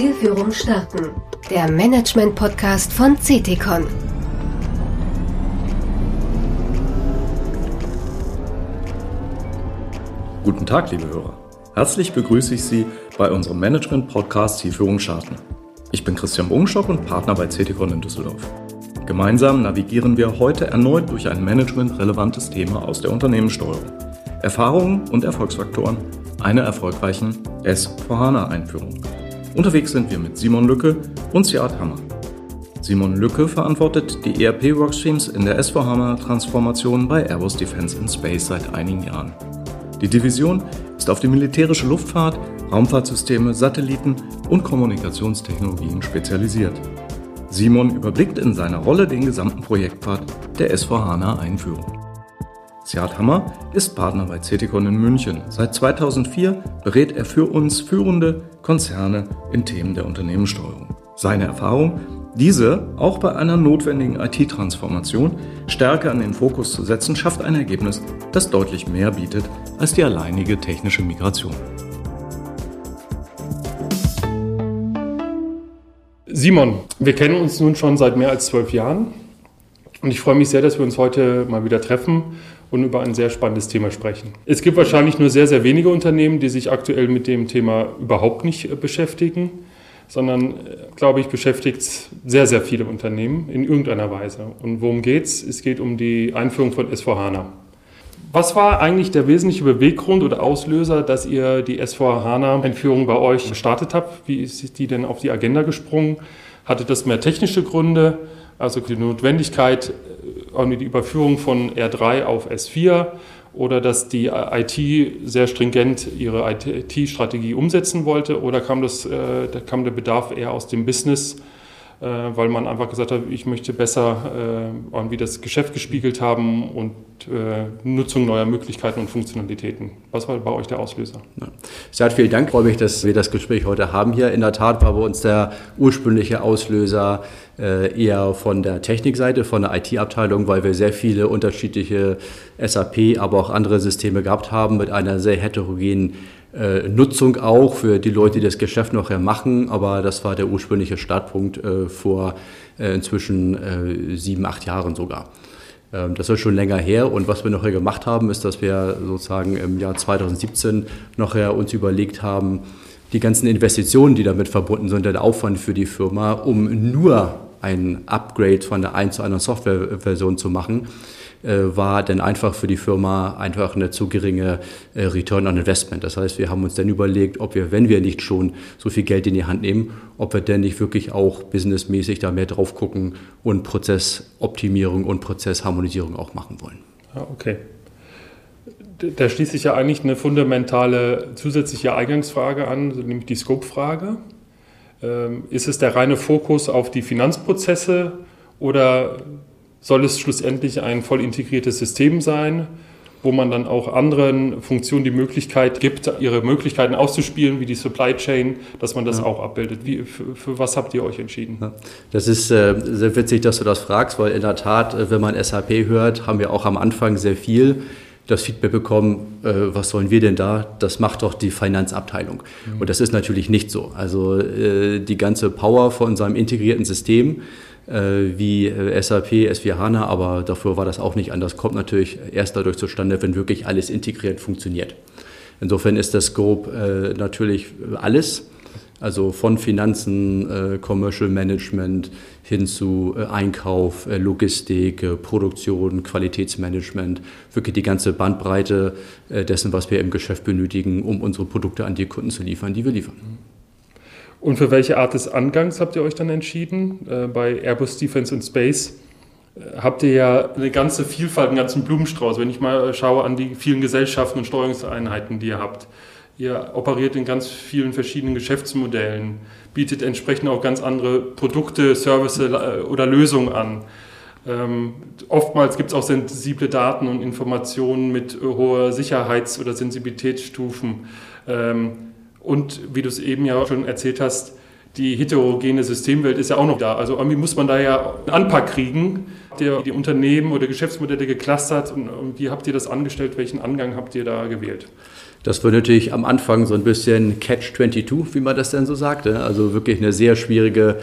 Zielführung starten. Der Management-Podcast von CTCon. Guten Tag, liebe Hörer. Herzlich begrüße ich Sie bei unserem Management-Podcast Zielführung starten. Ich bin Christian Bogenstock und Partner bei CTCon in Düsseldorf. Gemeinsam navigieren wir heute erneut durch ein managementrelevantes Thema aus der Unternehmenssteuerung. Erfahrungen und Erfolgsfaktoren einer erfolgreichen S4HANA-Einführung. Unterwegs sind wir mit Simon Lücke und Siad Hammer. Simon Lücke verantwortet die ERP-Workstreams in der S4HANA-Transformation bei Airbus Defence and Space seit einigen Jahren. Die Division ist auf die militärische Luftfahrt, Raumfahrtsysteme, Satelliten und Kommunikationstechnologien spezialisiert. Simon überblickt in seiner Rolle den gesamten Projektpfad der S4HANA-Einführung. Siad Hammer ist Partner bei CETICON in München. Seit 2004 berät er für uns führende Konzerne in Themen der Unternehmenssteuerung. Seine Erfahrung, diese auch bei einer notwendigen IT-Transformation stärker an den Fokus zu setzen, schafft ein Ergebnis, das deutlich mehr bietet als die alleinige technische Migration. Simon, wir kennen uns nun schon seit mehr als zwölf Jahren und ich freue mich sehr, dass wir uns heute mal wieder treffen und über ein sehr spannendes Thema sprechen. Es gibt wahrscheinlich nur sehr, sehr wenige Unternehmen, die sich aktuell mit dem Thema überhaupt nicht äh, beschäftigen, sondern, äh, glaube ich, beschäftigt sehr, sehr viele Unternehmen in irgendeiner Weise. Und worum geht es? Es geht um die Einführung von S4HANA. Was war eigentlich der wesentliche Beweggrund oder Auslöser, dass ihr die S4HANA-Einführung bei euch gestartet habt? Wie ist die denn auf die Agenda gesprungen? Hatte das mehr technische Gründe, also die Notwendigkeit, die Überführung von R3 auf S4 oder dass die IT sehr stringent ihre IT-Strategie umsetzen wollte oder kam, das, äh, kam der Bedarf eher aus dem Business, weil man einfach gesagt hat, ich möchte besser äh, irgendwie das Geschäft gespiegelt haben und äh, Nutzung neuer Möglichkeiten und Funktionalitäten. Was war bei euch der Auslöser? Ja. Sehr vielen Dank. Ich freue mich, dass wir das Gespräch heute haben hier. In der Tat war bei uns der ursprüngliche Auslöser äh, eher von der Technikseite, von der IT-Abteilung, weil wir sehr viele unterschiedliche SAP, aber auch andere Systeme gehabt haben mit einer sehr heterogenen äh, Nutzung auch für die Leute, die das Geschäft nachher machen. Aber das war der ursprüngliche Startpunkt äh, vor inzwischen sieben, acht Jahren sogar. Ähm, das ist schon länger her und was wir nachher gemacht haben, ist, dass wir sozusagen im Jahr 2017 nachher uns überlegt haben, die ganzen Investitionen, die damit verbunden sind, der Aufwand für die Firma, um nur ein Upgrade von der 1 zu einer Softwareversion zu machen, äh, war dann einfach für die Firma einfach eine zu geringe äh, Return on Investment. Das heißt, wir haben uns dann überlegt, ob wir, wenn wir nicht schon so viel Geld in die Hand nehmen, ob wir denn nicht wirklich auch businessmäßig da mehr drauf gucken und Prozessoptimierung und Prozessharmonisierung auch machen wollen. Ja, okay. Da schließt sich ja eigentlich eine fundamentale zusätzliche Eingangsfrage an, nämlich die Scope-Frage. Ähm, ist es der reine Fokus auf die Finanzprozesse oder soll es schlussendlich ein voll integriertes System sein, wo man dann auch anderen Funktionen die Möglichkeit gibt, ihre Möglichkeiten auszuspielen, wie die Supply Chain, dass man das ja. auch abbildet. Wie, für, für, was habt ihr euch entschieden? Ja. Das ist äh, sehr witzig, dass du das fragst, weil in der Tat, äh, wenn man SAP hört, haben wir auch am Anfang sehr viel das Feedback bekommen, äh, was sollen wir denn da? Das macht doch die Finanzabteilung. Mhm. Und das ist natürlich nicht so. Also äh, die ganze Power von unserem integrierten System wie äh, SAP, S4 HANA, aber dafür war das auch nicht anders, kommt natürlich erst dadurch zustande, wenn wirklich alles integriert funktioniert. Insofern ist das Scope äh, natürlich alles, also von Finanzen, Commercial Management hin zu Einkauf, Logistik, Produktion, Qualitätsmanagement, wirklich die ganze Bandbreite dessen, was wir im Geschäft benötigen, um unsere Produkte an die Kunden zu liefern, die wir liefern. Und für welche Art des Angangs habt ihr euch dann entschieden? Äh, bei Airbus Defense and Space äh, habt ihr ja eine ganze Vielfalt, einen ganzen Blumenstrauß. Wenn ich mal schaue an die vielen Gesellschaften und Steuerungseinheiten, die ihr habt. Ihr operiert in ganz vielen verschiedenen Geschäftsmodellen, bietet entsprechend auch ganz andere Produkte, Services äh, oder Lösungen an. Ähm, oftmals gibt es auch sensible Daten und Informationen mit hoher Sicherheits- oder Sensibilitätsstufen. Ähm, und wie du es eben ja schon erzählt hast, die heterogene Systemwelt ist ja auch noch da. Also irgendwie muss man da ja einen Anpack kriegen. Ihr die Unternehmen oder Geschäftsmodelle geclustert und wie habt ihr das angestellt? Welchen Angang habt ihr da gewählt? Das war natürlich am Anfang so ein bisschen Catch-22, wie man das denn so sagte. Also wirklich eine sehr schwierige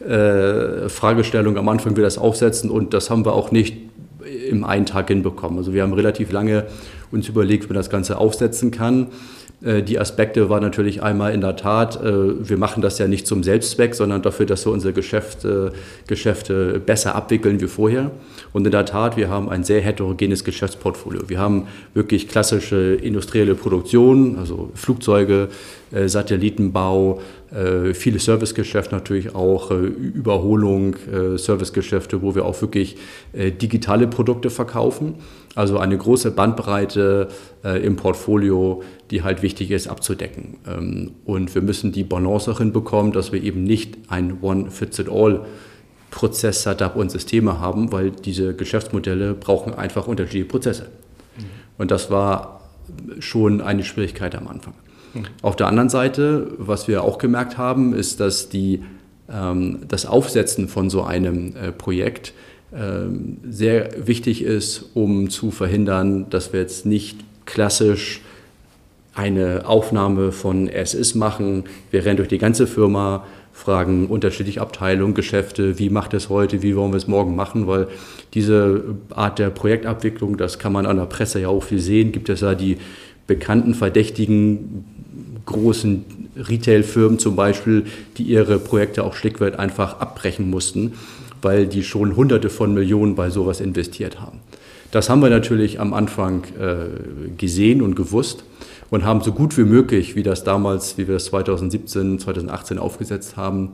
äh, Fragestellung am Anfang, wir das aufsetzen und das haben wir auch nicht im einen Tag hinbekommen. Also wir haben relativ lange uns überlegt, wie man das Ganze aufsetzen kann. Äh, die Aspekte waren natürlich einmal in der Tat, äh, wir machen das ja nicht zum Selbstzweck, sondern dafür, dass wir unsere Geschäfte, Geschäfte besser abwickeln wie vorher. Und in der Tat, wir haben ein sehr heterogenes Geschäftsportfolio. Wir haben wirklich klassische industrielle Produktion, also Flugzeuge, äh, Satellitenbau, viele Servicegeschäfte natürlich auch, Überholung, Servicegeschäfte, wo wir auch wirklich digitale Produkte verkaufen. Also eine große Bandbreite im Portfolio, die halt wichtig ist abzudecken. Ähm, und wir müssen die Balance auch hinbekommen, dass wir eben nicht ein One-Fits-it-all Prozess, Setup und Systeme haben, weil diese Geschäftsmodelle brauchen einfach unterschiedliche Prozesse. Mhm. Und das war schon eine Schwierigkeit am Anfang. Mhm. Auf der anderen Seite, was wir auch gemerkt haben, ist, dass die, ähm, das Aufsetzen von so einem äh, Projekt sehr wichtig ist, um zu verhindern, dass wir jetzt nicht klassisch eine Aufnahme von Es machen. Wir rennen durch die ganze Firma, fragen unterschiedliche Abteilungen, Geschäfte, wie macht es heute, wie wollen wir es morgen machen, weil diese Art der Projektabwicklung, das kann man an der Presse ja auch viel sehen, gibt es ja die bekannten, verdächtigen, großen Retail-Firmen zum Beispiel, die ihre Projekte auch schlickweit einfach abbrechen mussten, weil die schon Hunderte von Millionen bei sowas investiert haben. Das haben wir natürlich am Anfang äh, gesehen und gewusst und haben so gut wie möglich, wie das damals, wie wir das 2017, 2018 aufgesetzt haben,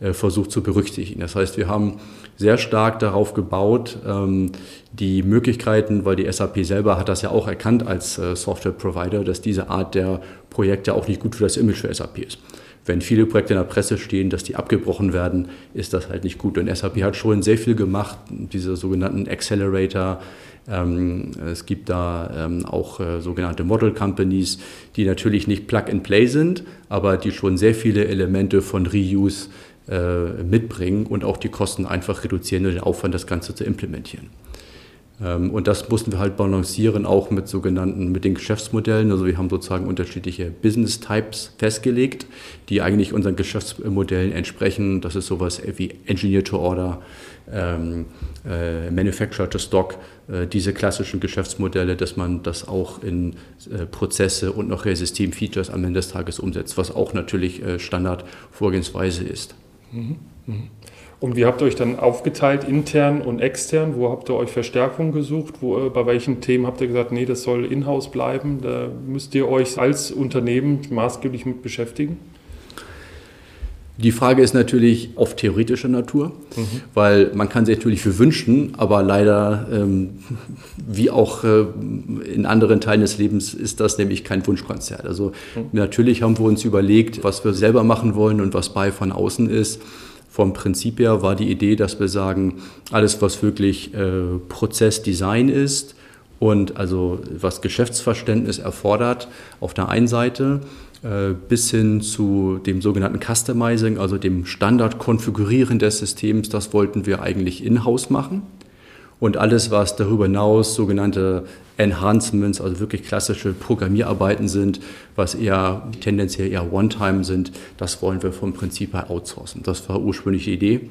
äh, versucht zu berücksichtigen. Das heißt, wir haben sehr stark darauf gebaut, ähm, die Möglichkeiten, weil die SAP selber hat das ja auch erkannt als äh, Software-Provider, dass diese Art der Projekte auch nicht gut für das Image für SAP ist. Wenn viele Projekte in der Presse stehen, dass die abgebrochen werden, ist das halt nicht gut. Und SAP hat schon sehr viel gemacht, diese sogenannten Accelerator, ähm, es gibt da ähm, auch äh, sogenannte Model Companies, die natürlich nicht Plug and Play sind, aber die schon sehr viele Elemente von Reuse äh, mitbringen und auch die Kosten einfach reduzieren und den Aufwand, das Ganze zu implementieren. Ähm, und das mussten wir halt balancieren, auch mit sogenannten, mit den Geschäftsmodellen. Also wir haben sozusagen unterschiedliche Business Types festgelegt, die eigentlich unseren Geschäftsmodellen entsprechen. Das ist sowas wie Engineer to Order, ähm, äh, Manufacturer to Stock, äh, diese klassischen Geschäftsmodelle, dass man das auch in äh, Prozesse und noch Systemfeatures am Ende des Tages umsetzt, was auch natürlich äh, Standardvorgehensweise ist. Mhm. Mhm. Und wie habt ihr euch dann aufgeteilt, intern und extern? Wo habt ihr euch Verstärkung gesucht? Wo, äh, bei welchen Themen habt ihr gesagt, nee, das soll in-house bleiben? Da müsst ihr euch als Unternehmen maßgeblich mit beschäftigen? Die Frage ist natürlich oft theoretischer Natur, mhm. weil man kann sich natürlich für wünschen, aber leider, ähm, wie auch äh, in anderen Teilen des Lebens, ist das nämlich kein Wunschkonzert. Also mhm. natürlich haben wir uns überlegt, was wir selber machen wollen und was bei von außen ist. Vom Prinzip her war die Idee, dass wir sagen, alles, was wirklich äh, Prozessdesign ist und also was Geschäftsverständnis erfordert, auf der einen Seite äh, bis hin zu dem sogenannten Customizing, also dem Standard-Konfigurieren des Systems, das wollten wir eigentlich in-house machen. Und alles, was darüber hinaus sogenannte Enhancements, also wirklich klassische Programmierarbeiten sind, was eher tendenziell eher One-Time sind, das wollen wir vom Prinzip her outsourcen. Das war ursprünglich die Idee.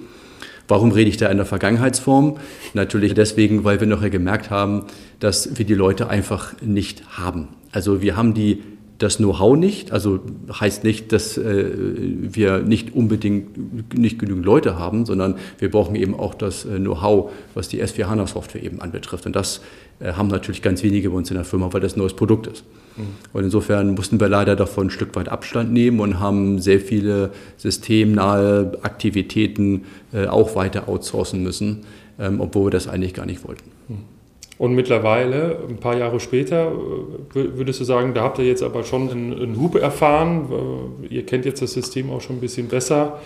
Warum rede ich da in der Vergangenheitsform? Natürlich deswegen, weil wir nachher gemerkt haben, dass wir die Leute einfach nicht haben. Also wir haben die das Know-how nicht, also heißt nicht, dass äh, wir nicht unbedingt nicht genügend Leute haben, sondern wir brauchen eben auch das äh, Know-how, was die S4 HANA Software eben anbetrifft. Und das äh, haben natürlich ganz wenige bei uns in der Firma, weil das ein neues Produkt ist. Mhm. Und insofern mussten wir leider davon ein Stück weit Abstand nehmen und haben sehr viele systemnahe Aktivitäten äh, auch weiter outsourcen müssen, ähm, obwohl wir das eigentlich gar nicht wollten. Und mittlerweile, ein paar Jahre später, äh, würdest du sagen, da habt ihr jetzt aber schon einen, Hub erfahren. Ihr kennt jetzt das System auch schon ein bisschen besser.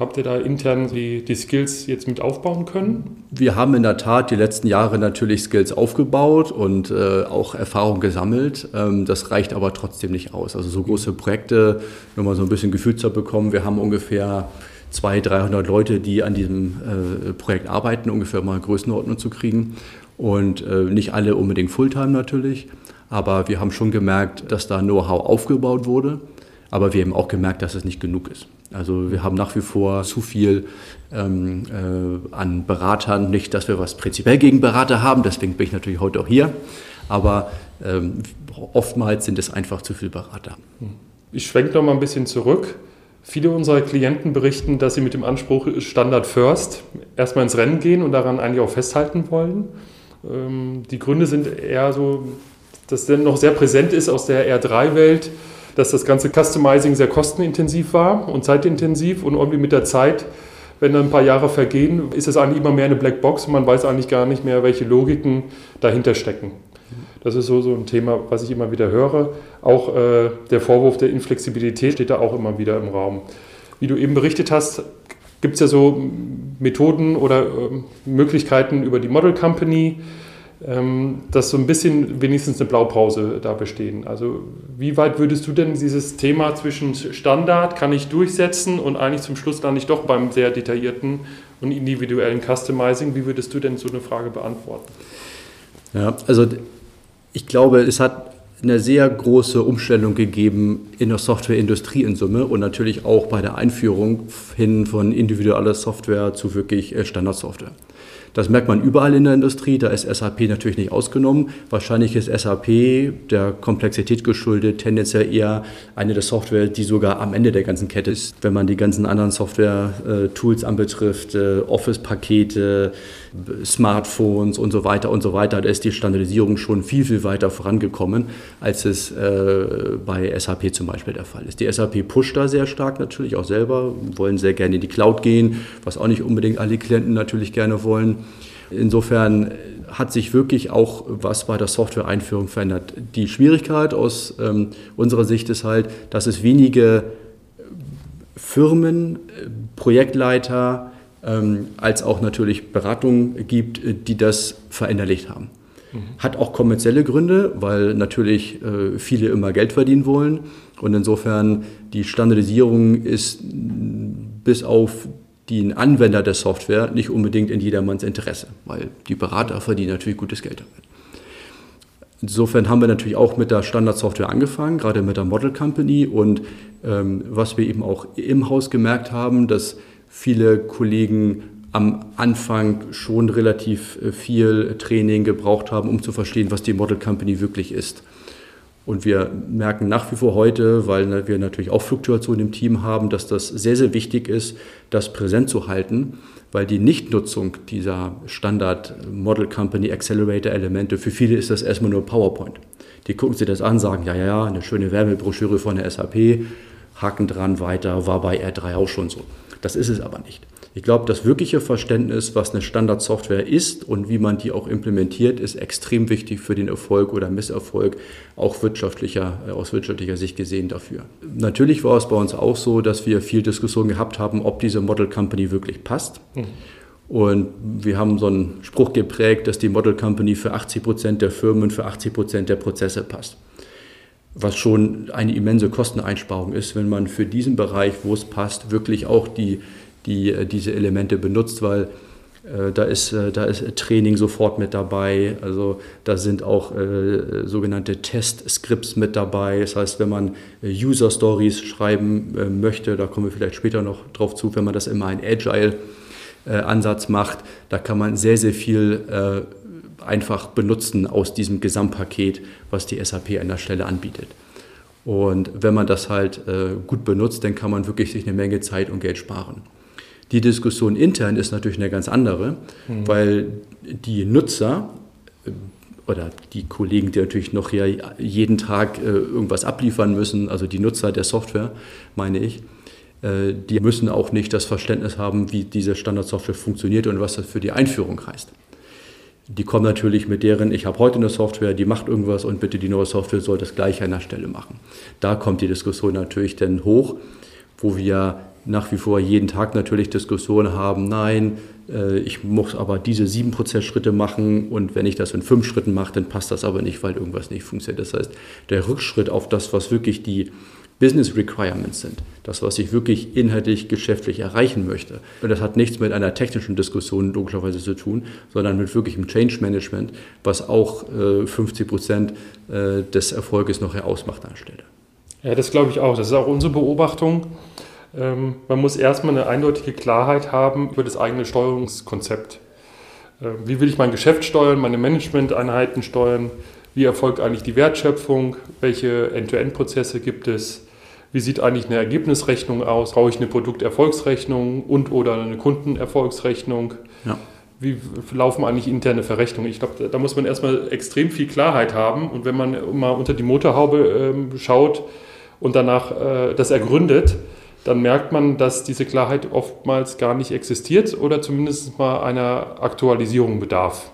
Habt ihr da intern die, die Skills jetzt mit aufbauen können? Wir haben in der Tat die letzten Jahre natürlich Skills aufgebaut und äh, auch Erfahrung gesammelt. Ähm, das reicht aber trotzdem nicht aus. Also so große Projekte, nur mal so ein bisschen Gefühl zu bekommen. Wir haben ungefähr 200, 300 Leute, die an diesem äh, Projekt arbeiten, ungefähr mal Größenordnung zu kriegen. Und äh, nicht alle unbedingt Fulltime natürlich. Aber wir haben schon gemerkt, dass da Know-how aufgebaut wurde. Aber wir haben auch gemerkt, dass es nicht genug ist. Also wir haben nach wie vor zu viel ähm, äh, an Beratern. Nicht, dass wir was prinzipiell gegen Berater haben, deswegen bin ich natürlich heute auch hier. Aber ähm, oftmals sind es einfach zu viele Berater. Ich schwenke noch mal ein bisschen zurück. Viele unserer Klienten berichten, dass sie mit dem Anspruch Standard First erstmal ins Rennen gehen und daran eigentlich auch festhalten wollen. Ähm, die Gründe sind eher so, dass der noch sehr präsent ist aus der R3-Welt dass das ganze Customizing sehr kostenintensiv war und zeitintensiv und irgendwie mit der Zeit, wenn dann ein paar Jahre vergehen, ist es eigentlich immer mehr eine Blackbox und man weiß eigentlich gar nicht mehr, welche Logiken dahinter stecken. Das ist so, so ein Thema, was ich immer wieder höre. Auch äh, der Vorwurf der Inflexibilität steht da auch immer wieder im Raum. Wie du eben berichtet hast, gibt es ja so Methoden oder äh, Möglichkeiten über die Model Company, ähm, dass so ein bisschen wenigstens eine Blaupause da bestehen. Also wie weit würdest du denn dieses Thema zwischen Standard kann ich durchsetzen und eigentlich zum Schluss dann nicht doch beim sehr detaillierten und individuellen Customizing, wie würdest du denn so eine Frage beantworten? Ja, also ich glaube, es hat eine sehr große Umstellung gegeben in der Softwareindustrie in Summe und natürlich auch bei der Einführung hin von individueller Software zu wirklich äh, Standardsoftware. Das merkt man überall in der Industrie, da ist SAP natürlich nicht ausgenommen. Wahrscheinlich ist SAP der Komplexität geschuldet tendenziell eher eine der Software, die sogar am Ende der ganzen Kette ist. Wenn man die ganzen anderen Software-Tools anbetrifft, äh, Office-Pakete, Smartphones und so weiter und so weiter, da ist die Standardisierung schon viel, viel weiter vorangekommen, als es äh, bei SAP zum Beispiel der Fall ist. Die SAP pusht da sehr stark natürlich auch selber, wollen sehr gerne in die Cloud gehen, was auch nicht unbedingt alle Klienten natürlich gerne wollen. Insofern hat sich wirklich auch was bei der Software-Einführung verändert. Die Schwierigkeit aus ähm, unserer Sicht ist halt, dass es wenige Firmen, Projektleiter ähm, als auch natürlich Beratungen gibt, die das verinnerlicht haben. Mhm. Hat auch kommerzielle Gründe, weil natürlich äh, viele immer Geld verdienen wollen. Und insofern die Standardisierung ist bis auf den Anwender der Software nicht unbedingt in jedermanns Interesse, weil die Berater verdienen natürlich gutes Geld damit. Insofern haben wir natürlich auch mit der Standardsoftware angefangen, gerade mit der Model Company. Und ähm, was wir eben auch im Haus gemerkt haben, dass viele Kollegen am Anfang schon relativ äh, viel Training gebraucht haben, um zu verstehen, was die Model Company wirklich ist. Und wir merken nach wie vor heute, weil wir natürlich auch Fluktuationen im Team haben, dass das sehr, sehr wichtig ist, das präsent zu halten, weil die Nichtnutzung dieser Standard Model Company Accelerator Elemente, für viele ist das erstmal nur PowerPoint. Die gucken sich das an, sagen, ja, ja, ja, eine schöne Werbebroschüre von der SAP, haken dran weiter, war bei R3 auch schon so. Das ist es aber nicht. Ich glaube, das wirkliche Verständnis, was eine Standardsoftware ist und wie man die auch implementiert, ist extrem wichtig für den Erfolg oder Misserfolg, auch wirtschaftlicher, äh, aus wirtschaftlicher Sicht gesehen dafür. Natürlich war es bei uns auch so, dass wir viel Diskussion gehabt haben, ob diese Model Company wirklich passt. Mhm. Und wir haben so einen Spruch geprägt, dass die Model Company für 80 Prozent der Firmen, für 80 Prozent der Prozesse passt. Was schon eine immense Kosteneinsparung ist, wenn man für diesen Bereich, wo es passt, wirklich auch die die äh, diese Elemente benutzt, weil äh, da ist, äh, da ist Training sofort mit dabei. Also da sind auch äh, sogenannte Test-Scripts mit dabei. Das heißt, wenn man User Stories schreiben möchte, da kommen wir vielleicht später noch drauf zu, wenn man das immer einen Agile-Ansatz äh, macht, da kann man sehr, sehr viel einfach benutzen aus diesem Gesamtpaket, was die SAP an der Stelle anbietet. Und wenn man das halt gut benutzt, dann kann man wirklich sich eine Menge Zeit und Geld sparen. Die Diskussion intern ist natürlich eine ganz andere, mhm. weil die Nutzer äh, oder die Kollegen, die natürlich noch ja jeden Tag äh, irgendwas abliefern müssen, also die Nutzer der Software, meine ich, äh, die müssen auch nicht das Verständnis haben, wie diese Standardsoftware funktioniert und was das für die Einführung heißt. Die kommen natürlich mit deren, ich habe heute eine Software, die macht irgendwas und bitte die neue Software soll das gleiche an der Stelle machen. Da kommt die Diskussion natürlich dann hoch, wo wir nach wie vor jeden Tag natürlich Diskussionen haben, nein, äh, ich muss aber diese sieben Prozessschritte machen und wenn ich das in fünf Schritten mache, dann passt das aber nicht, weil irgendwas nicht funktioniert. Das heißt, der Rückschritt auf das, was wirklich die Business Requirements sind, das, was ich wirklich inhaltlich, geschäftlich erreichen möchte. Und das hat nichts mit einer technischen Diskussion logischerweise zu tun, sondern mit wirklichem Change Management, was auch äh, 50 Prozent äh, des Erfolges noch ausmacht an der Stelle. Ja, das glaube ich auch. Das ist auch unsere Beobachtung. Ähm, man muss erstmal eine eindeutige Klarheit haben über das eigene Steuerungskonzept. Ähm, wie will ich mein Geschäft steuern, meine Managementeinheiten steuern? Wie erfolgt eigentlich die Wertschöpfung? Welche End-to-End-Prozesse gibt es? Wie sieht eigentlich eine Ergebnisrechnung aus? Brauche ich eine Produkterfolgsrechnung und oder eine Kundenerfolgsrechnung? Ja. Wie laufen eigentlich interne Verrechnungen? Ich glaube, da muss man erstmal extrem viel Klarheit haben. Und wenn man mal unter die Motorhaube äh, schaut und danach äh, das ergründet, dann merkt man, dass diese Klarheit oftmals gar nicht existiert oder zumindest mal einer Aktualisierung bedarf.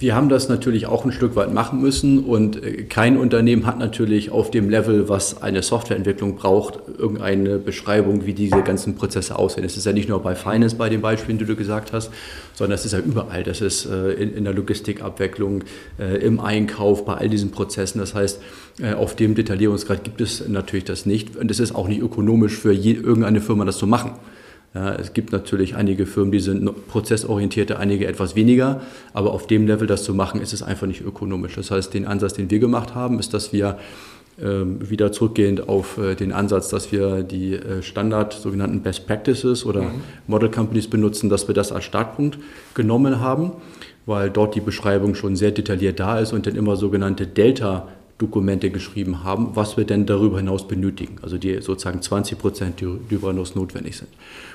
Wir haben das natürlich auch ein Stück weit machen müssen und äh, kein Unternehmen hat natürlich auf dem Level, was eine Softwareentwicklung braucht, irgendeine Beschreibung, wie diese ganzen Prozesse aussehen. Es ist ja nicht nur bei Finance bei den Beispielen, die du gesagt hast, sondern es ist ja überall. Das ist äh, in der Logistikabwicklung, äh, im Einkauf, bei all diesen Prozessen. Das heißt, auf dem Detaillierungsgrad gibt es natürlich das nicht und es ist auch nicht ökonomisch für irgendeine Firma das zu machen. Ja, es gibt natürlich einige Firmen, die sind prozessorientierte, einige etwas weniger, aber auf dem Level das zu machen, ist es einfach nicht ökonomisch. Das heißt, den Ansatz, den wir gemacht haben, ist, dass wir äh, wieder zurückgehend auf äh, den Ansatz, dass wir die äh, Standard sogenannten Best Practices oder mhm. Model Companies benutzen, dass wir das als Startpunkt genommen haben, weil dort die Beschreibung schon sehr detailliert da ist und dann immer sogenannte Delta Dokumente geschrieben haben, was wir denn darüber hinaus benötigen. Also die sozusagen 20 Prozent, die darüber hinaus notwendig sind.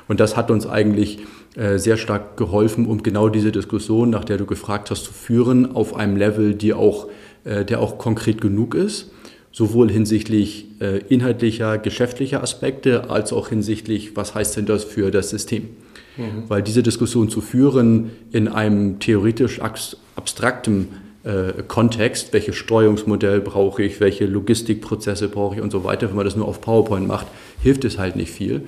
Und das hat uns eigentlich äh, sehr stark geholfen, um genau diese Diskussion, nach der du gefragt hast, zu führen, auf einem Level, die auch, äh, der auch konkret genug ist sowohl hinsichtlich äh, inhaltlicher, geschäftlicher Aspekte als auch hinsichtlich, was heißt denn das für das System. Mhm. Weil diese Diskussion zu führen in einem theoretisch abstrakten äh, Kontext, welches Steuerungsmodell brauche ich, welche Logistikprozesse brauche ich und so weiter. Wenn man das nur auf PowerPoint macht, hilft es halt nicht viel.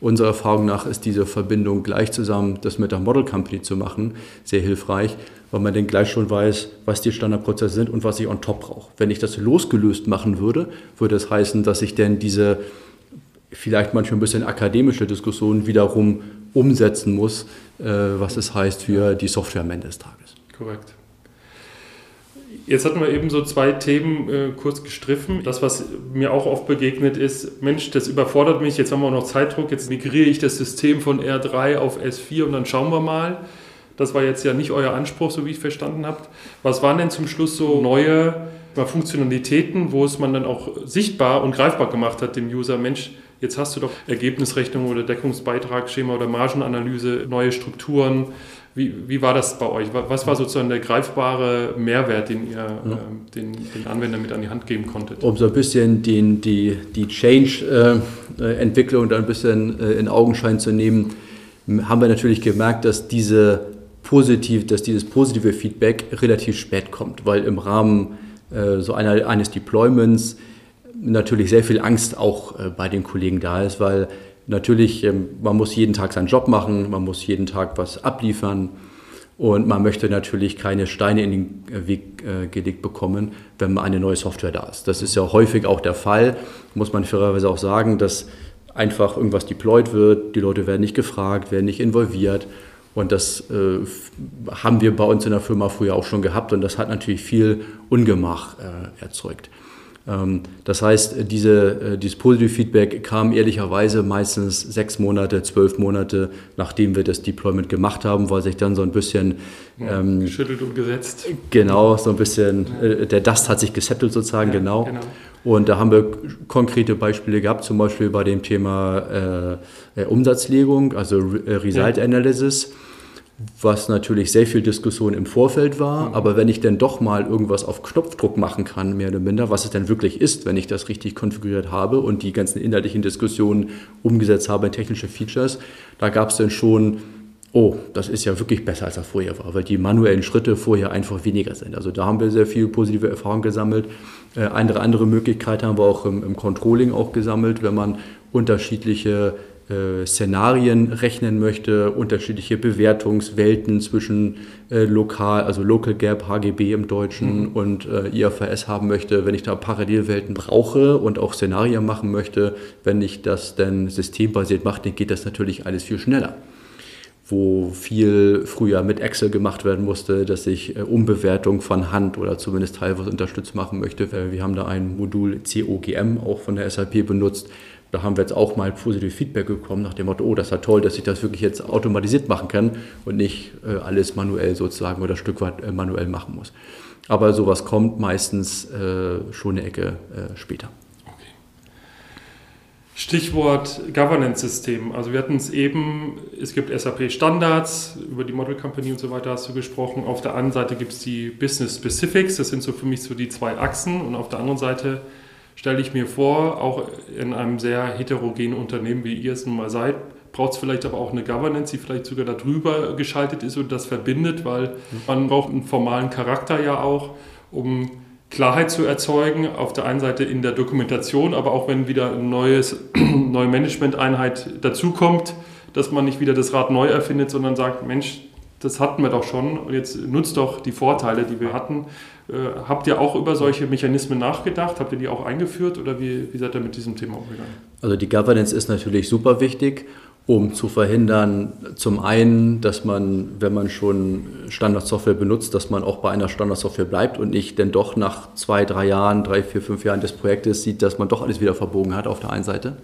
Unserer Erfahrung nach ist diese Verbindung gleich zusammen, das mit der Model Company zu machen, sehr hilfreich, weil man dann gleich schon weiß, was die Standardprozesse sind und was ich on top brauche. Wenn ich das losgelöst machen würde, würde es das heißen, dass ich denn diese vielleicht manchmal ein bisschen akademische Diskussion wiederum umsetzen muss, äh, was es heißt für die Software am Ende des Tages. Korrekt. Jetzt hatten wir eben so zwei Themen äh, kurz gestriffen. Das, was mir auch oft begegnet ist, Mensch, das überfordert mich, jetzt haben wir auch noch Zeitdruck, jetzt migriere ich das System von R3 auf S4 und dann schauen wir mal. Das war jetzt ja nicht euer Anspruch, so wie ich verstanden habe. Was waren denn zum Schluss so neue Funktionalitäten, wo es man dann auch sichtbar und greifbar gemacht hat dem User, Mensch, jetzt hast du doch Ergebnisrechnung oder Deckungsbeitragsschema oder Margenanalyse, neue Strukturen, wie, wie war das bei euch? Was war sozusagen der greifbare Mehrwert, den ihr ja. äh, den, den Anwendern mit an die Hand geben konntet? Um so ein bisschen den, die, die Change-Entwicklung äh, ein bisschen äh, in Augenschein zu nehmen, haben wir natürlich gemerkt, dass diese positiv, dass dieses positive Feedback relativ spät kommt, weil im Rahmen äh, so einer, eines Deployments natürlich sehr viel Angst auch äh, bei den Kollegen da ist, weil Natürlich, ähm, man muss jeden Tag seinen Job machen, man muss jeden Tag was abliefern und man möchte natürlich keine Steine in den äh, Weg äh, gelegt bekommen, wenn eine neue Software da ist. Das ist ja häufig auch der Fall, muss man fairerweise auch sagen, dass einfach irgendwas deployed wird, die Leute werden nicht gefragt, werden nicht involviert und das äh, haben wir bei uns in der Firma früher auch schon gehabt und das hat natürlich viel Ungemach erzeugt. Ähm, das heißt, diese, äh, dieses positive Feedback kam ehrlicherweise meistens sechs Monate, zwölf Monate, nachdem wir das Deployment gemacht haben, weil sich dann so ein bisschen ja, ähm, geschüttelt und gesetzt. Genau, so ein bisschen, äh, der Dust hat sich gesettelt sozusagen, ja, genau. genau. Und da haben wir konkrete Beispiele gehabt, zum Beispiel bei dem Thema äh, Umsatzlegung, also Result ja. Analysis was natürlich sehr viel Diskussion im Vorfeld war. Mhm. Aber wenn ich denn doch mal irgendwas auf Knopfdruck machen kann, mehr oder minder, was es denn wirklich ist, wenn ich das richtig konfiguriert habe und die ganzen inhaltlichen Diskussionen umgesetzt habe in technische Features, da gab es dann schon, oh, das ist ja wirklich besser, als er vorher war, weil die manuellen Schritte vorher einfach weniger sind. Also da haben wir sehr viel positive Erfahrungen gesammelt. Äh, andere, andere Möglichkeit haben wir auch im, im Controlling auch gesammelt, wenn man unterschiedliche äh, Szenarien rechnen möchte, unterschiedliche Bewertungswelten zwischen äh, lokal, also Local Gap, HGB im Deutschen mhm. und äh, IFRS haben möchte, wenn ich da Parallelwelten brauche und auch Szenarien machen möchte, wenn ich das dann systembasiert mache, dann geht das natürlich alles viel schneller wo viel früher mit Excel gemacht werden musste, dass ich äh, Umbewertung von Hand oder zumindest teilweise unterstützt machen möchte. Wir haben da ein Modul COGM auch von der SAP benutzt. Da haben wir jetzt auch mal positive Feedback bekommen nach dem Motto, oh, das war toll, dass ich das wirklich jetzt automatisiert machen kann und nicht äh, alles manuell sozusagen oder Stück weit äh, manuell machen muss. Aber sowas kommt meistens äh, schon eine Ecke äh, später. Stichwort Governance-System. Also wir hatten es eben, es gibt SAP-Standards, über die Model Company und so weiter hast du gesprochen. Auf der einen Seite gibt es die Business Specifics, das sind so für mich so die zwei Achsen. Und auf der anderen Seite stelle ich mir vor, auch in einem sehr heterogenen Unternehmen, wie ihr es nun mal seid, braucht es vielleicht aber auch eine Governance, die vielleicht sogar darüber geschaltet ist und das verbindet, weil man braucht einen formalen Charakter ja auch, um Klarheit zu erzeugen, auf der einen Seite in der Dokumentation, aber auch wenn wieder eine neues, neue Managementeinheit dazukommt, dass man nicht wieder das Rad neu erfindet, sondern sagt, Mensch, das hatten wir doch schon und jetzt nutzt doch die Vorteile, die wir hatten. Äh, habt ihr auch über solche Mechanismen nachgedacht? Habt ihr die auch eingeführt oder wie, wie seid ihr mit diesem Thema umgegangen? Also die Governance ist natürlich super wichtig um zu verhindern, zum einen, dass man, wenn man schon Standardsoftware benutzt, dass man auch bei einer Standardsoftware bleibt und nicht denn doch nach zwei, drei Jahren, drei, vier, fünf Jahren des Projektes sieht, dass man doch alles wieder verbogen hat auf der einen Seite.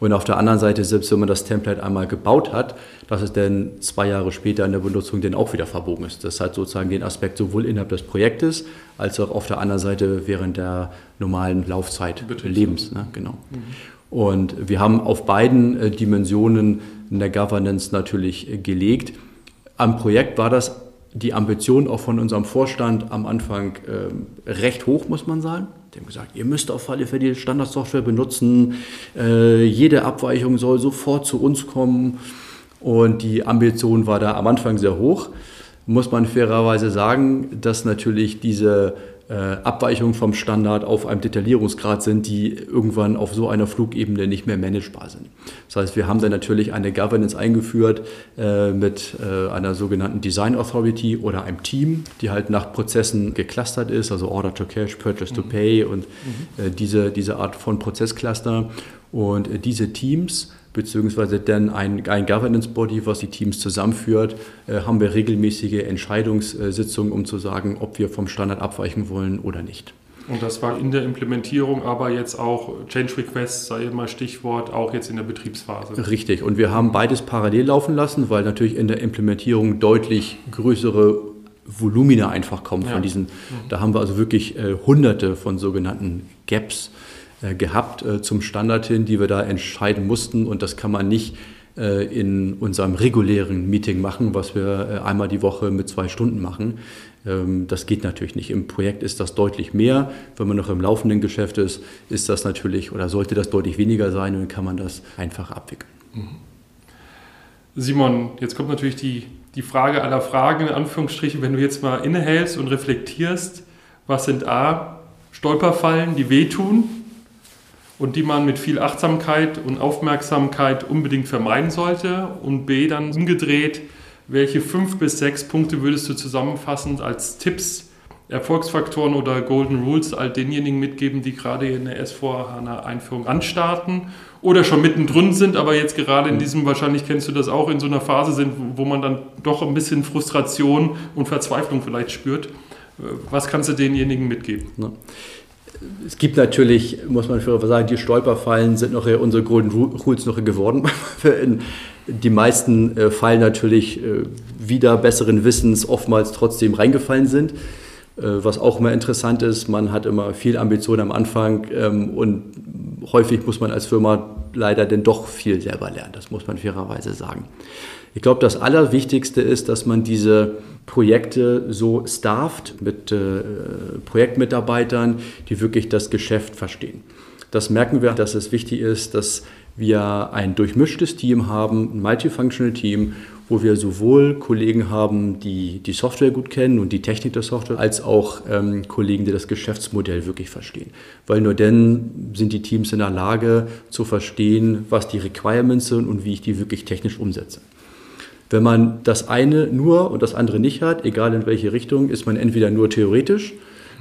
Und auf der anderen Seite, selbst wenn man das Template einmal gebaut hat, dass es dann zwei Jahre später in der Benutzung dann auch wieder verbogen ist. Das hat sozusagen den Aspekt sowohl innerhalb des Projektes als auch auf der anderen Seite während der normalen Laufzeit Lebens. Ne? Genau. Mhm. Und wir haben auf beiden äh, Dimensionen eine Governance natürlich äh, gelegt. Am Projekt war das die Ambition auch von unserem Vorstand am Anfang äh, recht hoch, muss man sagen. Die haben gesagt, ihr müsst auf alle Fälle die Standardsoftware benutzen, äh, jede Abweichung soll sofort zu uns kommen. Und die Ambition war da am Anfang sehr hoch. Muss man fairerweise sagen, dass natürlich diese Abweichungen vom Standard auf einem Detaillierungsgrad sind, die irgendwann auf so einer Flugebene nicht mehr managebar sind. Das heißt, wir haben dann natürlich eine Governance eingeführt äh, mit äh, einer sogenannten Design Authority oder einem Team, die halt nach Prozessen geclustert ist, also Order to Cash, Purchase to mhm. Pay und mhm. äh, diese, diese Art von Prozesscluster. Und äh, diese Teams beziehungsweise dann ein, ein Governance Body, was die Teams zusammenführt, äh, haben wir regelmäßige Entscheidungssitzungen, um zu sagen, ob wir vom Standard abweichen wollen oder nicht. Und das war in der Implementierung, aber jetzt auch Change Requests, sei immer Stichwort, auch jetzt in der Betriebsphase. Richtig. Und wir haben beides parallel laufen lassen, weil natürlich in der Implementierung deutlich größere Volumina einfach kommen ja. von diesen. Da haben wir also wirklich äh, hunderte von sogenannten Gaps gehabt äh, zum Standard hin, die wir da entscheiden mussten. Und das kann man nicht äh, in unserem regulären Meeting machen, was wir einmal die Woche mit zwei Stunden machen. Ähm, das geht natürlich nicht. Im Projekt ist das deutlich mehr. Wenn man noch im laufenden Geschäft ist, ist das natürlich oder sollte das deutlich weniger sein und kann man das einfach abwickeln. Mhm. Simon, jetzt kommt natürlich die, die Frage aller Fragen, in Anführungsstrichen, wenn du jetzt mal innehältst und reflektierst, was sind A, Stolperfallen, die wehtun, und die man mit viel Achtsamkeit und Aufmerksamkeit unbedingt vermeiden sollte? Und B, dann umgedreht, welche fünf bis sechs Punkte würdest du zusammenfassend als Tipps, Erfolgsfaktoren oder Golden Rules all denjenigen mitgeben, die gerade in der S4HANA-Einführung anstarten oder schon mittendrin sind, aber jetzt gerade in diesem, wahrscheinlich kennst du das auch, in so einer Phase sind, wo man dann doch ein bisschen Frustration und Verzweiflung vielleicht spürt. Was kannst du denjenigen mitgeben? Ja es gibt natürlich, muss man für sagen, die Stolperfallen sind noch unsere Golden Rules noch geworden. die meisten äh, Fallen natürlich äh, wieder besseren Wissens oftmals trotzdem reingefallen sind. Äh, was auch immer interessant ist, man hat immer viel Ambition am Anfang ähm, und häufig muss man als Firma leider denn doch viel selber lernen. Das muss man fairerweise sagen. Ich glaube, das Allerwichtigste ist, dass man diese Projekte so stafft mit äh, Projektmitarbeitern, die wirklich das Geschäft verstehen. Das merken wir, dass es wichtig ist, dass wir ein durchmischtes Team haben, ein multifunctional Team, wo wir sowohl Kollegen haben, die die Software gut kennen und die Technik der Software, als auch ähm, Kollegen, die das Geschäftsmodell wirklich verstehen. Weil nur dann sind die Teams in der Lage zu verstehen, was die Requirements sind und wie ich die wirklich technisch umsetze. Wenn man das eine nur und das andere nicht hat, egal in welche Richtung, ist man entweder nur theoretisch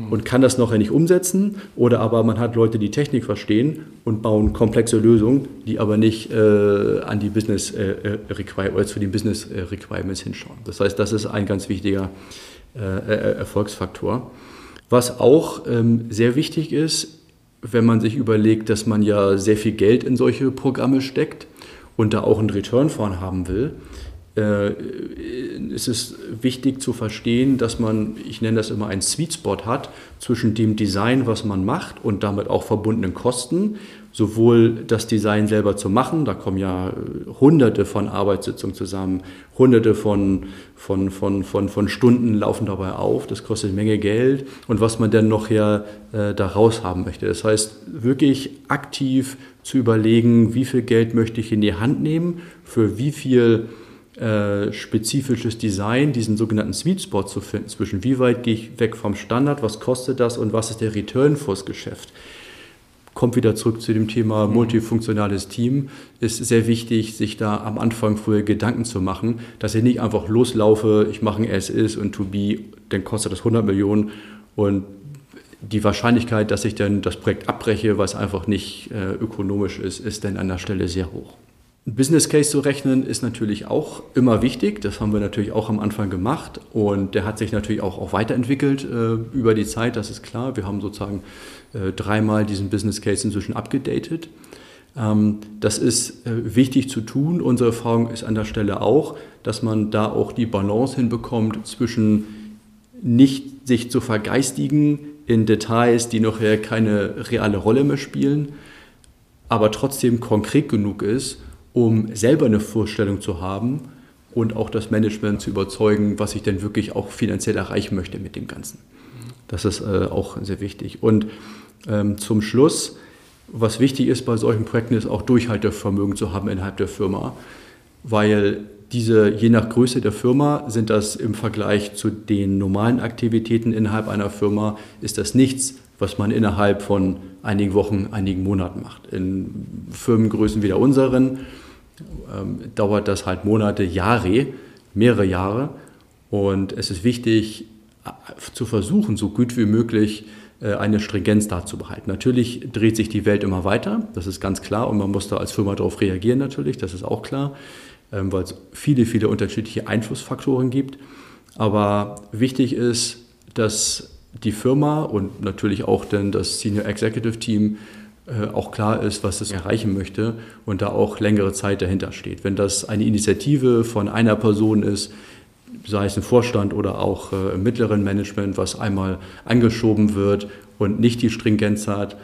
und kann das noch nicht umsetzen oder aber man hat Leute, die Technik verstehen und bauen komplexe Lösungen, die aber nicht äh, an die Business äh, äh Requirements zu den Business äh, Requirements hinschauen. Das heißt, das ist ein ganz wichtiger äh, äh, Erfolgsfaktor. Was auch ähm, sehr wichtig ist, wenn man sich überlegt, dass man ja sehr viel Geld in solche Programme steckt und da auch einen Return von haben will, äh, ist es wichtig zu verstehen, dass man, ich nenne das immer einen Sweet Spot hat zwischen dem Design, was man macht und damit auch verbundenen Kosten. Sowohl das Design selber zu machen, da kommen ja hunderte von Arbeitssitzungen zusammen, hunderte von, von, von, von, von Stunden laufen dabei auf, das kostet eine Menge Geld und was man dann noch ja äh, da raus haben möchte. Das heißt, wirklich aktiv zu überlegen, wie viel Geld möchte ich in die Hand nehmen, für wie viel äh, spezifisches Design, diesen sogenannten Sweet Spot zu finden, zwischen wie weit gehe ich weg vom Standard, was kostet das und was ist der Return fürs Geschäft. Kommt wieder zurück zu dem Thema mhm. multifunktionales Team. Ist sehr wichtig, sich da am Anfang früher Gedanken zu machen, dass ich nicht einfach loslaufe, ich mache ein As-Is und To-Be, dann kostet das 100 Millionen und die Wahrscheinlichkeit, dass ich dann das Projekt abbreche, was einfach nicht äh, ökonomisch ist, ist dann an der Stelle sehr hoch. Ein Business Case zu rechnen ist natürlich auch immer wichtig. Das haben wir natürlich auch am Anfang gemacht und der hat sich natürlich auch, auch weiterentwickelt äh, über die Zeit, das ist klar. Wir haben sozusagen äh, dreimal diesen Business Case inzwischen abgedatet. Ähm, das ist äh, wichtig zu tun. Unsere Erfahrung ist an der Stelle auch, dass man da auch die Balance hinbekommt zwischen nicht sich zu vergeistigen in Details, die nachher keine reale Rolle mehr spielen, aber trotzdem konkret genug ist, um selber eine Vorstellung zu haben und auch das Management zu überzeugen, was ich denn wirklich auch finanziell erreichen möchte mit dem Ganzen. Das ist äh, auch sehr wichtig. Und ähm, zum Schluss, was wichtig ist bei solchen Projekten, ist auch Durchhaltevermögen zu haben innerhalb der Firma, weil diese, je nach Größe der Firma, sind das im Vergleich zu den normalen Aktivitäten innerhalb einer Firma, ist das nichts, was man innerhalb von einigen Wochen, einigen Monaten macht. In Firmengrößen wie der unseren ähm, dauert das halt Monate, Jahre, mehrere Jahre. Und es ist wichtig äh, zu versuchen, so gut wie möglich äh, eine Stringenz da zu behalten. Natürlich dreht sich die Welt immer weiter, das ist ganz klar und man muss da als Firma darauf reagieren natürlich, das ist auch klar, ähm, weil es viele, viele unterschiedliche Einflussfaktoren gibt. Aber wichtig ist, dass die Firma und natürlich auch dann das Senior Executive Team auch klar ist, was es erreichen möchte und da auch längere Zeit dahinter steht. Wenn das eine Initiative von einer Person ist, sei es ein Vorstand oder auch äh, im mittleren Management, was einmal angeschoben wird und nicht die Stringenz hat,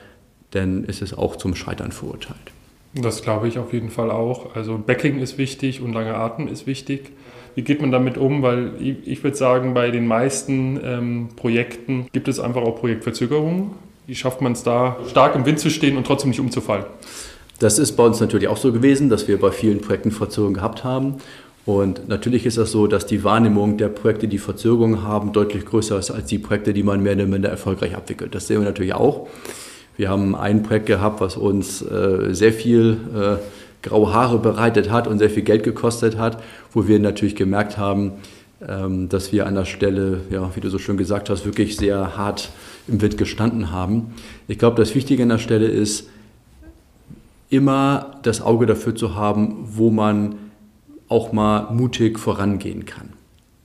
dann ist es auch zum Scheitern verurteilt. Das glaube ich auf jeden Fall auch. Also Backing ist wichtig und lange Atem ist wichtig. Wie geht man damit um? Weil ich, ich würde sagen, bei den meisten ähm, Projekten gibt es einfach auch Projektverzögerungen. Wie schafft man es da, stark im Wind zu stehen und trotzdem nicht umzufallen? Das ist bei uns natürlich auch so gewesen, dass wir bei vielen Projekten Verzögerungen gehabt haben. Und natürlich ist das so, dass die Wahrnehmung der Projekte, die Verzögerungen haben, deutlich größer ist als die Projekte, die man mehr oder minder erfolgreich abwickelt. Das sehen wir natürlich auch. Wir haben ein Projekt gehabt, was uns äh, sehr viel äh, graue Haare bereitet hat und sehr viel Geld gekostet hat, wo wir natürlich gemerkt haben, dass wir an der Stelle, ja, wie du so schön gesagt hast, wirklich sehr hart im Wind gestanden haben. Ich glaube, das Wichtige an der Stelle ist, immer das Auge dafür zu haben, wo man auch mal mutig vorangehen kann.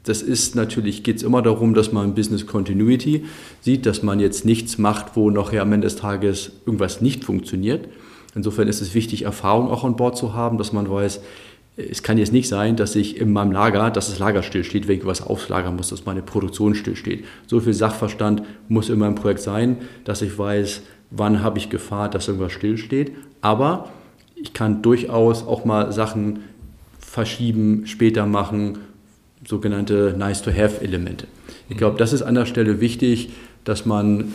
Das ist natürlich, geht es immer darum, dass man Business Continuity sieht, dass man jetzt nichts macht, wo nachher am Ende des Tages irgendwas nicht funktioniert. Insofern ist es wichtig, Erfahrung auch an Bord zu haben, dass man weiß, es kann jetzt nicht sein, dass ich in meinem Lager, dass das Lager stillsteht, wenn ich was auslagern muss, dass meine Produktion stillsteht. So viel Sachverstand muss in meinem Projekt sein, dass ich weiß, wann habe ich Gefahr, dass irgendwas stillsteht. Aber ich kann durchaus auch mal Sachen verschieben, später machen, sogenannte Nice-to-Have-Elemente. Ich glaube, das ist an der Stelle wichtig, dass man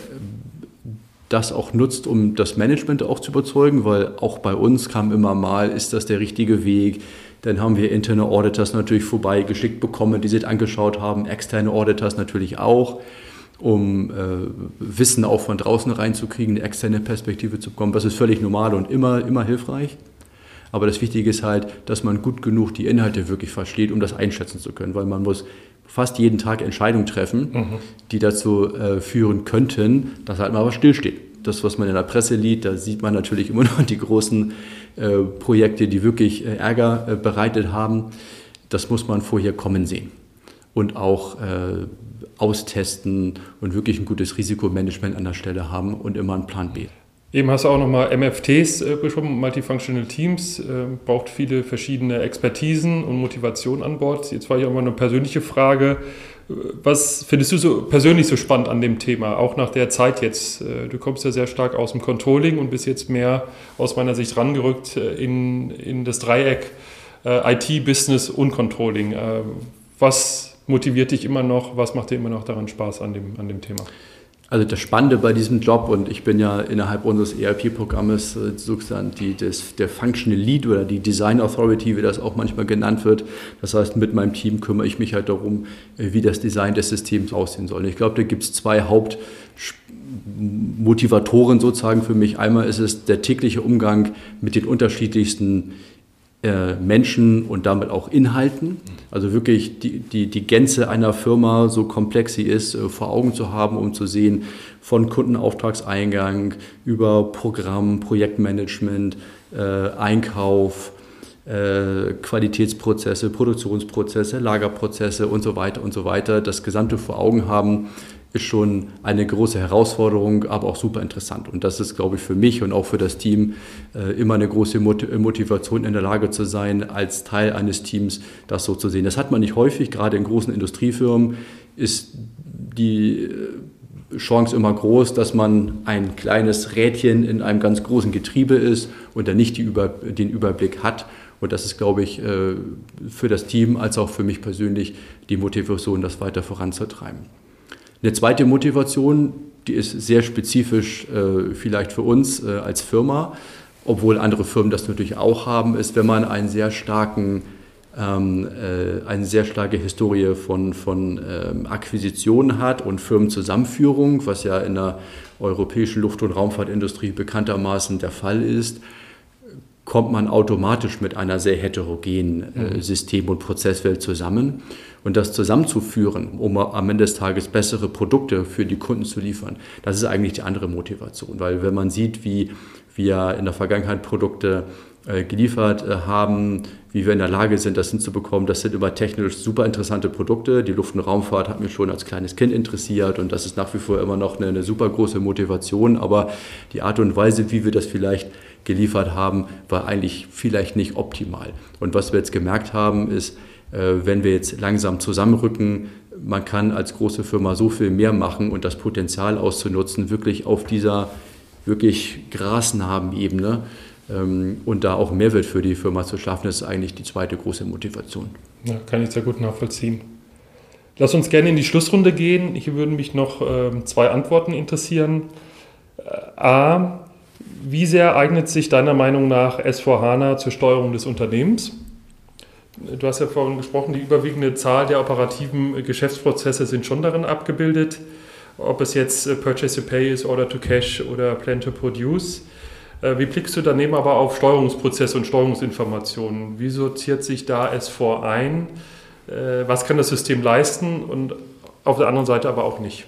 das auch nutzt, um das Management auch zu überzeugen, weil auch bei uns kam immer mal, ist das der richtige Weg? Dann haben wir interne Auditors natürlich vorbeigeschickt bekommen, die sich angeschaut haben, externe Auditors natürlich auch, um äh, Wissen auch von draußen reinzukriegen, eine externe Perspektive zu bekommen. Das ist völlig normal und immer, immer hilfreich. Aber das Wichtige ist halt, dass man gut genug die Inhalte wirklich versteht, um das einschätzen zu können, weil man muss fast jeden Tag Entscheidungen treffen, mhm. die dazu äh, führen könnten, dass halt mal was stillsteht. Das, was man in der Presse liest, da sieht man natürlich immer noch die großen äh, Projekte, die wirklich äh, Ärger äh, bereitet haben. Das muss man vorher kommen sehen und auch äh, austesten und wirklich ein gutes Risikomanagement an der Stelle haben und immer einen Plan B. Eben hast du auch nochmal MFTs äh, beschrieben, Multifunctional Teams, äh, braucht viele verschiedene Expertisen und Motivation an Bord. Jetzt war hier auch mal eine persönliche Frage. Was findest du so persönlich so spannend an dem Thema, auch nach der Zeit jetzt? Äh, du kommst ja sehr stark aus dem Controlling und bist jetzt mehr aus meiner Sicht rangerückt äh, in, in das Dreieck äh, IT, Business und Controlling. Was motiviert dich immer noch? Was macht dir immer noch daran Spaß an dem, an dem Thema? Also das Spannende bei diesem Job, und ich bin ja innerhalb unseres ERP-Programmes äh, sozusagen die, das, der Functional Lead oder die Design Authority, wie das auch manchmal genannt wird. Das heißt, mit meinem Team kümmere ich mich halt darum, äh, wie das Design des Systems aussehen soll. Ich glaube, da gibt es zwei Hauptmotivatoren sozusagen für mich. Einmal ist es der tägliche Umgang mit den unterschiedlichsten äh, Menschen und damit auch Inhalten. Also wirklich die, die, die Gänze einer Firma, so komplex sie ist, äh, vor Augen zu haben, um zu sehen, von Kundenauftragseingang über Programm, Projektmanagement, äh, Einkauf, Qualitätsprozesse, Produktionsprozesse, Lagerprozesse und so weiter und so weiter, das Gesamte vor Augen haben, ist schon eine große Herausforderung, aber auch super interessant. Und das ist, glaube ich, für mich und auch für das Team äh, immer eine große Motivation in der Lage zu sein, als Teil eines Teams das so zu sehen. Das hat man nicht häufig, gerade in großen Industriefirmen ist die äh, Chance immer groß, dass man ein kleines Rädchen in einem ganz großen Getriebe ist und dann nicht Über den Überblick hat. Und das ist, glaube ich, äh, für das Team als auch für mich persönlich die Motivation, das weiter voranzutreiben. Eine zweite Motivation, die ist sehr spezifisch äh, vielleicht für uns äh, als Firma, obwohl andere Firmen das natürlich auch haben, ist, wenn man einen sehr starken ähm, äh, eine sehr starke Historie von, von ähm, Akquisitionen hat und Firmenzusammenführung, was ja in der europäischen Luft- und Raumfahrtindustrie bekanntermaßen der Fall ist, kommt man automatisch mit einer sehr heterogenen äh, mhm. System- und Prozesswelt zusammen. Und das zusammenzuführen, um am Ende des Tages bessere Produkte für die Kunden zu liefern, das ist eigentlich die andere Motivation. Weil wenn man sieht, wie wir in der Vergangenheit Produkte äh, geliefert äh, haben, wie wir in der Lage sind, das hinzubekommen. Das sind immer technisch super interessante Produkte. Die Luft- und Raumfahrt hat mich schon als kleines Kind interessiert und das ist nach wie vor immer noch eine, eine super große Motivation. Aber die Art und Weise, wie wir das vielleicht geliefert haben, war eigentlich vielleicht nicht optimal. Und was wir jetzt gemerkt haben, ist, äh, wenn wir jetzt langsam zusammenrücken, man kann als große Firma so viel mehr machen und das Potenzial auszunutzen, wirklich auf dieser wirklich grasnahen Ebene ähm, und da auch Mehrwert für die Firma zu schaffen, ist eigentlich die zweite große Motivation. Ja, kann ich sehr gut nachvollziehen. Lass uns gerne in die Schlussrunde gehen. Hier würden mich noch ähm, zwei Antworten interessieren. Äh, A, wie sehr eignet sich deiner Meinung nach S4HANA zur Steuerung des Unternehmens? Du hast ja vorhin gesprochen, die überwiegende Zahl der operativen Geschäftsprozesse sind schon darin abgebildet. Ob es jetzt äh, Purchase to Pay ist, Order to Cash oder Plan to Produce. Äh, wie blickst du daneben aber auf Steuerungsprozesse und Steuerungsinformationen? Wie sortiert sich da S4 ein? Äh, was kann das System leisten und auf der anderen Seite aber auch nicht?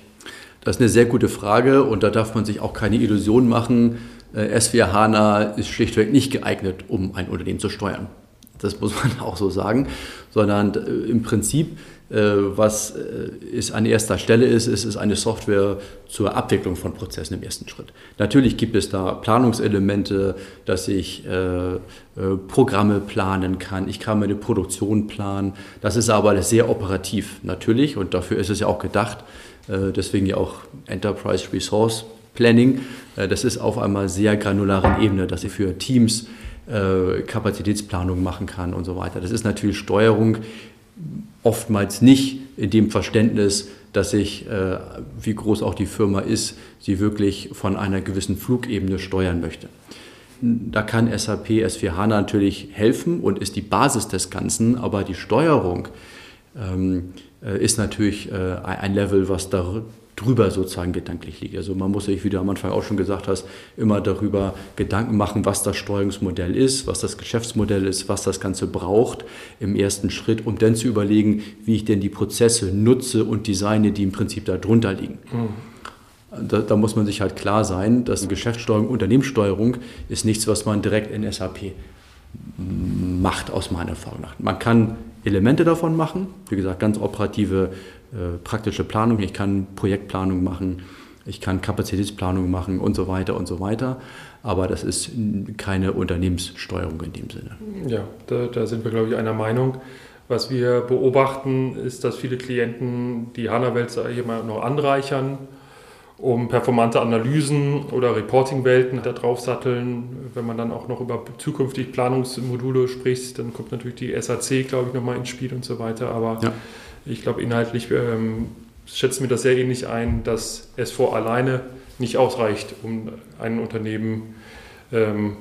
Das ist eine sehr gute Frage und da darf man sich auch keine Illusion machen. S4 HANA ist schlichtweg nicht geeignet, um ein Unternehmen zu steuern das muss man auch so sagen, sondern äh, im Prinzip, äh, was ist äh, an erster Stelle ist, ist eine Software zur Abwicklung von Prozessen im ersten Schritt. Natürlich gibt es da Planungselemente, dass ich Programme planen kann, ich kann meine Produktion planen. Das ist aber sehr operativ natürlich und dafür ist es ja auch gedacht. deswegen ja auch Enterprise Resource Planning. das ist auf einmal sehr granularen Ebene, dass ich für Teams äh, Kapazitätsplanung machen kann und so weiter. Das ist natürlich Steuerung oftmals nicht in dem Verständnis, dass ich, äh, wie groß auch die Firma ist, sie wirklich von einer gewissen Flugebene steuern möchte. Da kann SAP S4 HANA natürlich helfen und ist die Basis des Ganzen, aber die Steuerung ähm, äh, ist natürlich äh, ein Level, was drüber sozusagen gedanklich liegt. Also man muss sich, wie du am Anfang auch schon gesagt hast, immer darüber Gedanken machen, was das Steuerungsmodell ist, was das Geschäftsmodell ist, was das Ganze braucht im ersten Schritt, um dann zu überlegen, wie ich denn die Prozesse nutze und designe, die im Prinzip darunter liegen. Mhm. Da, da, muss man sich halt klar sein, dass Geschäftssteuerung, Unternehmenssteuerung ist nichts, was man direkt in SAP macht, aus meiner Erfahrung nach. Man kann Elemente davon machen, wie gesagt, ganz operative äh, praktische Planung, ich kann Projektplanung machen, ich kann Kapazitätsplanung machen und so weiter und so weiter. Aber das ist keine Unternehmenssteuerung in dem Sinne. Ja, da, da sind wir, glaube ich, einer Meinung. Was wir beobachten, ist, dass viele Klienten die HANA-Welt noch anreichern, um performante Analysen oder Reporting-Welten da drauf satteln. Wenn man dann auch noch über zukünftig Planungsmodule spricht, dann kommt natürlich die SAC, glaube ich, nochmal ins Spiel und so weiter. Aber ja. Ich glaube, inhaltlich ähm, schätzen wir das sehr ähnlich ein, dass S4 alleine nicht ausreicht, um ein Unternehmen ähm,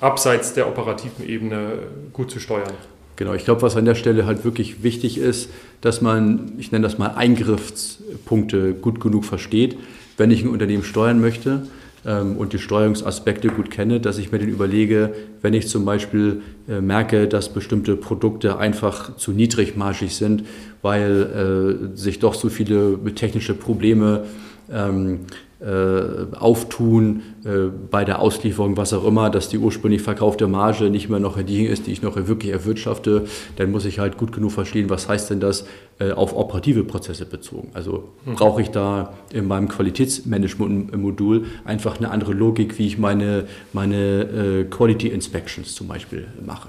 abseits der operativen Ebene gut zu steuern. Genau, ich glaube, was an der Stelle halt wirklich wichtig ist, dass man, ich nenne das mal Eingriffspunkte gut genug versteht, wenn ich ein Unternehmen steuern möchte ähm, und die Steuerungsaspekte gut kenne, dass ich mir den überlege, wenn ich zum Beispiel äh, merke, dass bestimmte Produkte einfach zu niedrigmarschig sind, weil äh, sich doch so viele technische Probleme ähm, äh, auftun äh, bei der Auslieferung, was auch immer, dass die ursprünglich verkaufte Marge nicht mehr noch die ist, die ich noch wirklich erwirtschafte, dann muss ich halt gut genug verstehen, was heißt denn das äh, auf operative Prozesse bezogen. Also mhm. brauche ich da in meinem Qualitätsmanagement-Modul einfach eine andere Logik, wie ich meine, meine Quality Inspections zum Beispiel mache.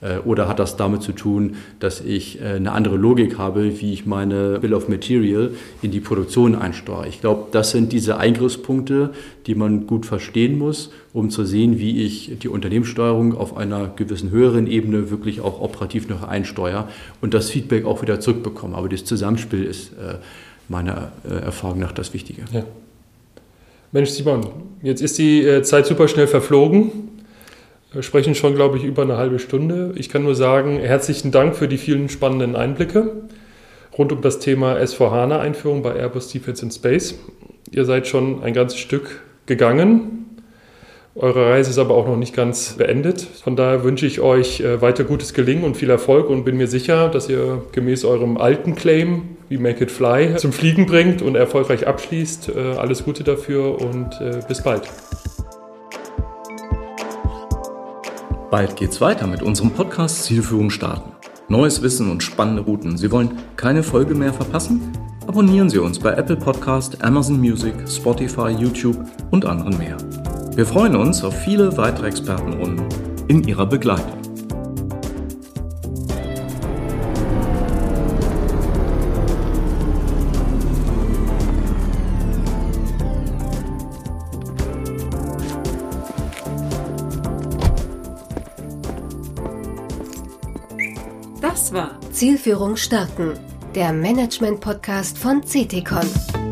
Äh, oder hat das damit zu tun, dass ich äh, eine andere Logik habe, wie ich meine Bill of Material in die Produktion einsteuere? Ich glaube, das sind diese Eingriffspunkte, die man gut verstehen muss, um zu sehen, wie ich die Unternehmenssteuerung auf einer gewissen höheren Ebene wirklich auch operativ noch einsteuere und das Feedback auch wieder zurückbekomme. Aber das Zusammenspiel ist äh, meiner Erfahrung nach das Wichtige. Ja. Mensch, Simon, jetzt ist die Zeit super schnell verflogen. Wir sprechen schon, glaube ich, über eine halbe Stunde. Ich kann nur sagen, herzlichen Dank für die vielen spannenden Einblicke rund um das Thema S4HANA-Einführung bei Airbus Defense in Space. Ihr seid schon ein ganzes Stück gegangen. Eure Reise ist aber auch noch nicht ganz beendet. Von daher wünsche ich euch äh, weiter gutes Gelingen und viel Erfolg und bin mir sicher, dass ihr gemäß eurem alten Claim, wie Make It Fly, zum Fliegen bringt und erfolgreich abschließt. Äh, alles Gute dafür und äh, bis bald. Bald geht's weiter mit unserem Podcast Zielführung starten. Neues Wissen und spannende Routen. Sie wollen keine Folge mehr verpassen? Abonnieren Sie uns bei Apple Podcast, Amazon Music, Spotify, YouTube und anderen mehr. Wir freuen uns auf viele weitere Expertenrunden in Ihrer Begleitung. Zielführung starten. Der Management-Podcast von CTCon.